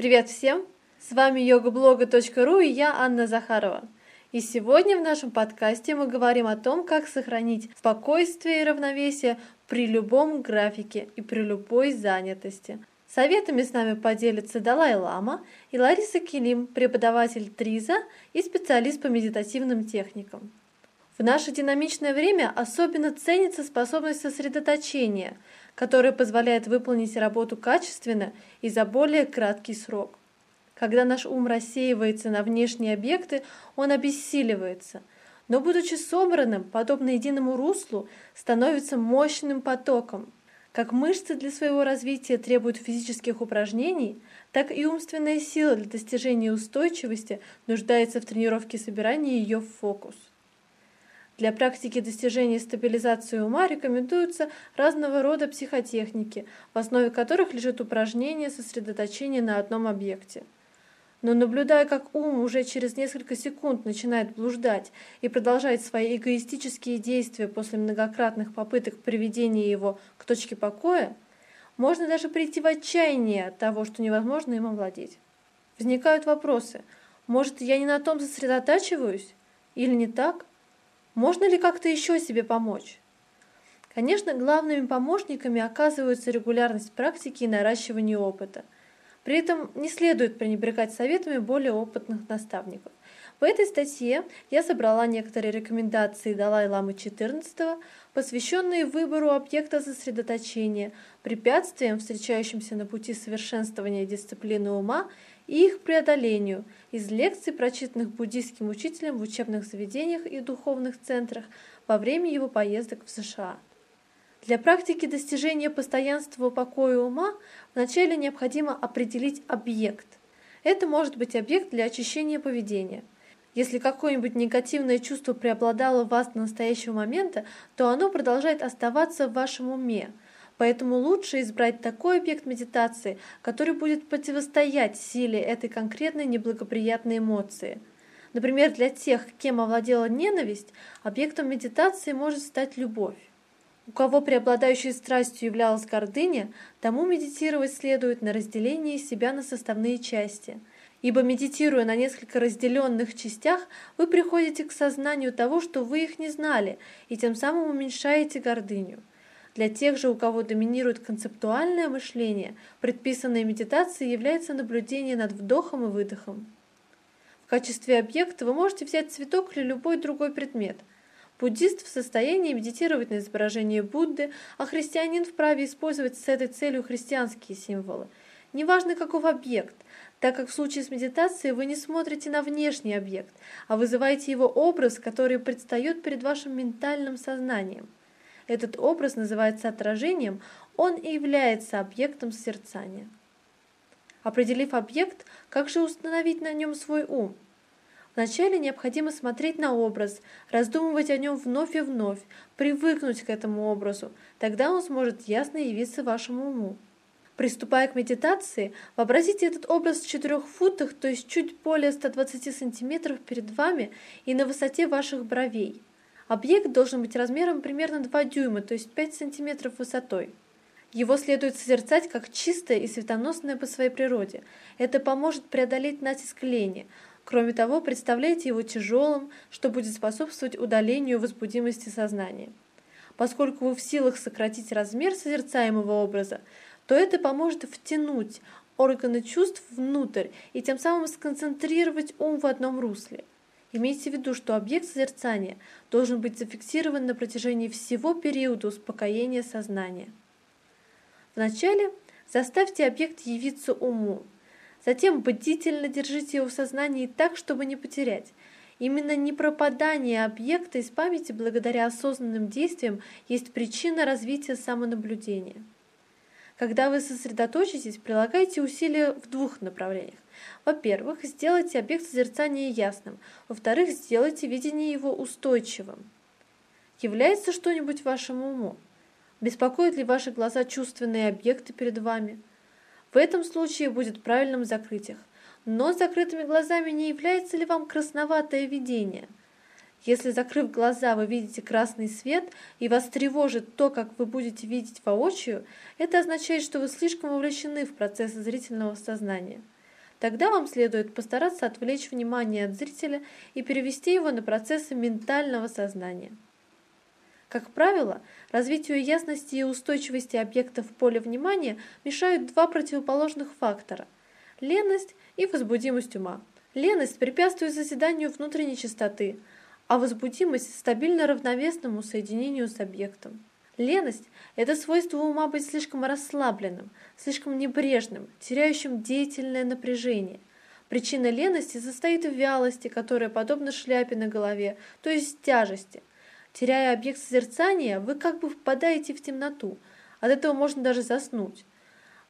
Привет всем! С вами yogablога.ru и я Анна Захарова. И сегодня в нашем подкасте мы говорим о том, как сохранить спокойствие и равновесие при любом графике и при любой занятости. Советами с нами поделятся Далай-Лама и Лариса Килим, преподаватель ТРИЗа и специалист по медитативным техникам. В наше динамичное время особенно ценится способность сосредоточения, которая позволяет выполнить работу качественно и за более краткий срок. Когда наш ум рассеивается на внешние объекты, он обессиливается, но будучи собранным, подобно единому руслу, становится мощным потоком. Как мышцы для своего развития требуют физических упражнений, так и умственная сила для достижения устойчивости нуждается в тренировке собирания ее в фокус. Для практики достижения стабилизации ума рекомендуются разного рода психотехники, в основе которых лежит упражнение сосредоточения на одном объекте. Но наблюдая, как ум уже через несколько секунд начинает блуждать и продолжает свои эгоистические действия после многократных попыток приведения его к точке покоя, можно даже прийти в отчаяние от того, что невозможно им овладеть. Возникают вопросы. Может, я не на том сосредотачиваюсь? Или не так? Можно ли как-то еще себе помочь? Конечно, главными помощниками оказываются регулярность практики и наращивание опыта. При этом не следует пренебрегать советами более опытных наставников. В этой статье я собрала некоторые рекомендации Далай-ламы XIV, посвященные выбору объекта сосредоточения, препятствиям, встречающимся на пути совершенствования дисциплины ума и их преодолению из лекций, прочитанных буддийским учителем в учебных заведениях и духовных центрах во время его поездок в США. Для практики достижения постоянства покоя ума вначале необходимо определить объект. Это может быть объект для очищения поведения. Если какое-нибудь негативное чувство преобладало в вас до настоящего момента, то оно продолжает оставаться в вашем уме – Поэтому лучше избрать такой объект медитации, который будет противостоять силе этой конкретной неблагоприятной эмоции. Например, для тех, кем овладела ненависть, объектом медитации может стать любовь. У кого преобладающей страстью являлась гордыня, тому медитировать следует на разделении себя на составные части. Ибо медитируя на несколько разделенных частях, вы приходите к сознанию того, что вы их не знали, и тем самым уменьшаете гордыню. Для тех же, у кого доминирует концептуальное мышление, предписанной медитацией является наблюдение над вдохом и выдохом. В качестве объекта вы можете взять цветок или любой другой предмет. Буддист в состоянии медитировать на изображение Будды, а христианин вправе использовать с этой целью христианские символы. Неважно каков объект, так как в случае с медитацией вы не смотрите на внешний объект, а вызываете его образ, который предстает перед вашим ментальным сознанием. Этот образ называется отражением, он и является объектом созерцания. Определив объект, как же установить на нем свой ум? Вначале необходимо смотреть на образ, раздумывать о нем вновь и вновь, привыкнуть к этому образу, тогда он сможет ясно явиться вашему уму. Приступая к медитации, вообразите этот образ в 4 футах, то есть чуть более 120 сантиметров перед вами и на высоте ваших бровей. Объект должен быть размером примерно 2 дюйма, то есть 5 сантиметров высотой. Его следует созерцать как чистое и светоносное по своей природе. Это поможет преодолеть натиск лени. Кроме того, представляйте его тяжелым, что будет способствовать удалению возбудимости сознания. Поскольку вы в силах сократить размер созерцаемого образа, то это поможет втянуть органы чувств внутрь и тем самым сконцентрировать ум в одном русле. Имейте в виду, что объект созерцания должен быть зафиксирован на протяжении всего периода успокоения сознания. Вначале заставьте объект явиться уму, затем бдительно держите его в сознании так, чтобы не потерять. Именно непропадание объекта из памяти благодаря осознанным действиям есть причина развития самонаблюдения. Когда вы сосредоточитесь, прилагайте усилия в двух направлениях. Во-первых, сделайте объект созерцания ясным. Во-вторых, сделайте видение его устойчивым. Является что-нибудь вашему уму? Беспокоят ли ваши глаза чувственные объекты перед вами? В этом случае будет правильным закрыть их. Но закрытыми глазами не является ли вам красноватое видение – если, закрыв глаза, вы видите красный свет и вас тревожит то, как вы будете видеть воочию, это означает, что вы слишком увлечены в процесс зрительного сознания. Тогда вам следует постараться отвлечь внимание от зрителя и перевести его на процессы ментального сознания. Как правило, развитию ясности и устойчивости объектов в поле внимания мешают два противоположных фактора – леность и возбудимость ума. Леность препятствует заседанию внутренней чистоты, а возбудимость – стабильно равновесному соединению с объектом. Леность – это свойство ума быть слишком расслабленным, слишком небрежным, теряющим деятельное напряжение. Причина лености состоит в вялости, которая подобна шляпе на голове, то есть тяжести. Теряя объект созерцания, вы как бы впадаете в темноту. От этого можно даже заснуть.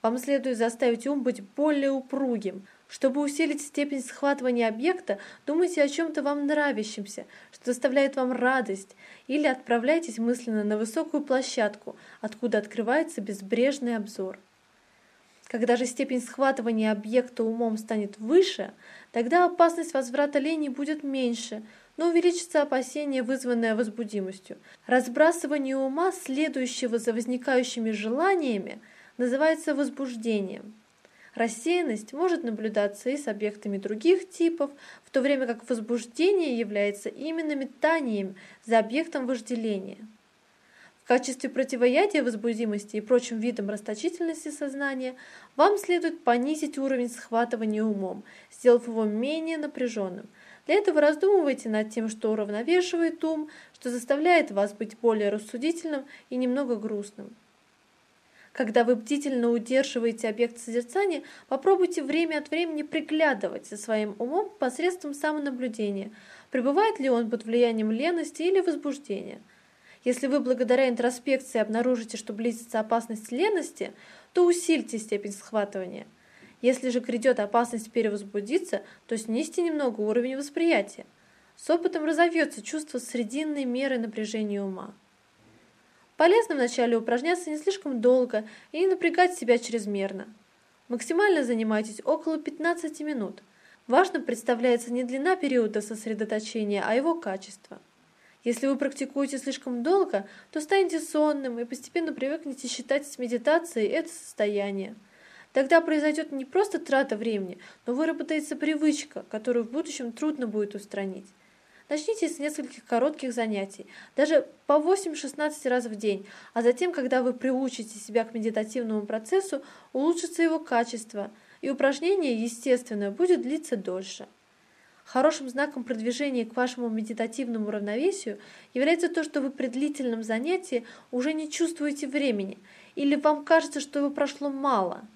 Вам следует заставить ум быть более упругим – чтобы усилить степень схватывания объекта, думайте о чем-то вам нравящемся, что доставляет вам радость, или отправляйтесь мысленно на высокую площадку, откуда открывается безбрежный обзор. Когда же степень схватывания объекта умом станет выше, тогда опасность возврата лени будет меньше, но увеличится опасение, вызванное возбудимостью. Разбрасывание ума, следующего за возникающими желаниями, называется возбуждением. Рассеянность может наблюдаться и с объектами других типов, в то время как возбуждение является именно метанием за объектом вожделения. В качестве противоядия возбудимости и прочим видам расточительности сознания вам следует понизить уровень схватывания умом, сделав его менее напряженным. Для этого раздумывайте над тем, что уравновешивает ум, что заставляет вас быть более рассудительным и немного грустным. Когда вы бдительно удерживаете объект созерцания, попробуйте время от времени приглядывать за своим умом посредством самонаблюдения, пребывает ли он под влиянием лености или возбуждения. Если вы благодаря интроспекции обнаружите, что близится опасность лености, то усильте степень схватывания. Если же грядет опасность перевозбудиться, то снизьте немного уровень восприятия. С опытом разовьется чувство срединной меры напряжения ума. Полезно вначале упражняться не слишком долго и не напрягать себя чрезмерно. Максимально занимайтесь около 15 минут. Важно представляется не длина периода сосредоточения, а его качество. Если вы практикуете слишком долго, то станете сонным и постепенно привыкнете считать с медитацией это состояние. Тогда произойдет не просто трата времени, но выработается привычка, которую в будущем трудно будет устранить. Начните с нескольких коротких занятий, даже по 8-16 раз в день, а затем, когда вы приучите себя к медитативному процессу, улучшится его качество, и упражнение, естественно, будет длиться дольше. Хорошим знаком продвижения к вашему медитативному равновесию является то, что вы при длительном занятии уже не чувствуете времени, или вам кажется, что его прошло мало.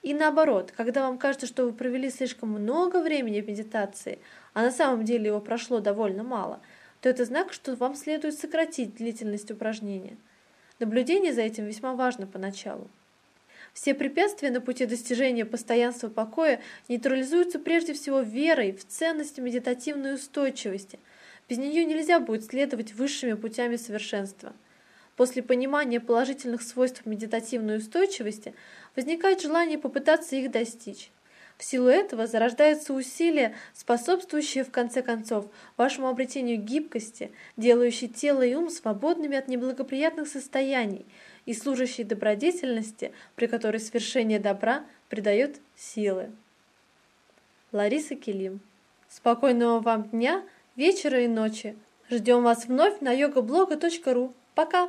И наоборот, когда вам кажется, что вы провели слишком много времени в медитации – а на самом деле его прошло довольно мало, то это знак, что вам следует сократить длительность упражнения. Наблюдение за этим весьма важно поначалу. Все препятствия на пути достижения постоянства покоя нейтрализуются прежде всего верой в ценность медитативной устойчивости. Без нее нельзя будет следовать высшими путями совершенства. После понимания положительных свойств медитативной устойчивости возникает желание попытаться их достичь. В силу этого зарождаются усилия, способствующие, в конце концов, вашему обретению гибкости, делающие тело и ум свободными от неблагоприятных состояний и служащие добродетельности, при которой свершение добра придает силы. Лариса Келим. Спокойного вам дня, вечера и ночи. Ждем вас вновь на yogablog.ru. Пока!